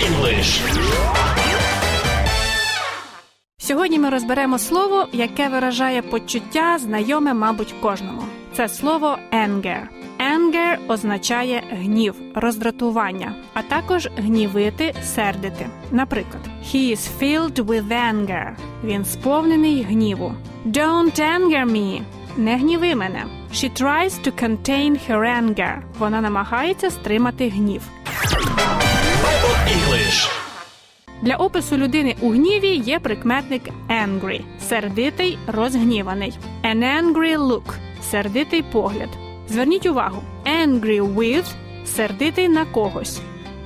English. Сьогодні ми розберемо слово, яке виражає почуття, знайоме, мабуть, кожному. Це слово anger. Anger означає гнів, роздратування, а також гнівити, сердити. Наприклад, He is filled with anger. Він сповнений гніву. Don't anger me. Не гніви мене. She tries to contain her anger. Вона намагається стримати гнів. English. Для опису людини у гніві є прикметник angry – сердитий, розгніваний. An angry look – сердитий погляд. Зверніть увагу: angry with – сердитий на когось.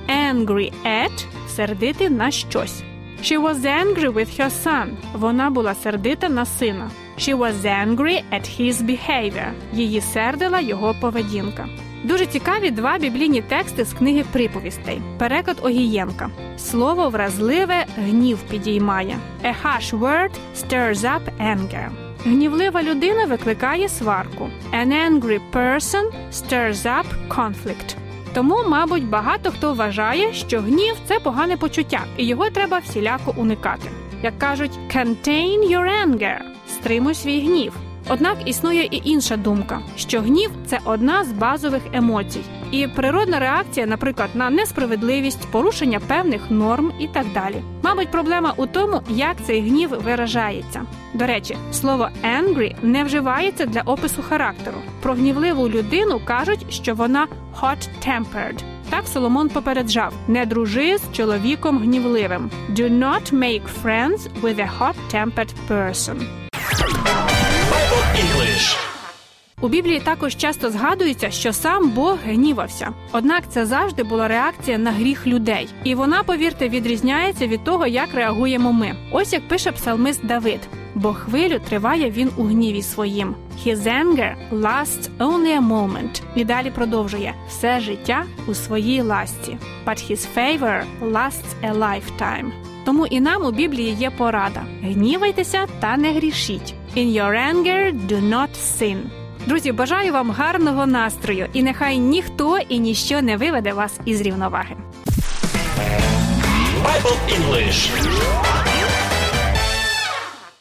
Angry at – сердитий на щось. She was angry with her son. Вона була сердита на сина. She was angry at his behavior. Її сердила його поведінка. Дуже цікаві два біблійні тексти з книги приповістей. Переклад Огієнка. Слово вразливе гнів підіймає. A harsh word stirs up anger. Гнівлива людина викликає сварку. An angry person stirs up conflict. Тому, мабуть, багато хто вважає, що гнів це погане почуття, і його треба всіляко уникати. Як кажуть, contain your anger – стримуй свій гнів. Однак існує і інша думка, що гнів це одна з базових емоцій, і природна реакція, наприклад, на несправедливість, порушення певних норм і так далі. Мабуть, проблема у тому, як цей гнів виражається. До речі, слово angry не вживається для опису характеру. Про гнівливу людину кажуть, що вона hot-tempered. Так Соломон попереджав: не дружи з чоловіком гнівливим. Do not make friends with a hot-tempered person. English. У Біблії також часто згадується, що сам Бог гнівався. Однак це завжди була реакція на гріх людей, і вона, повірте, відрізняється від того, як реагуємо ми. Ось як пише псалмист Давид: бо хвилю триває він у гніві своїм. His anger lasts only a moment. І далі продовжує все життя у своїй ласті. But his favor lasts a lifetime. Тому і нам у Біблії є порада: гнівайтеся та не грішіть. In your anger do not sin. Друзі, бажаю вам гарного настрою, і нехай ніхто і ніщо не виведе вас із рівноваги. Bible English.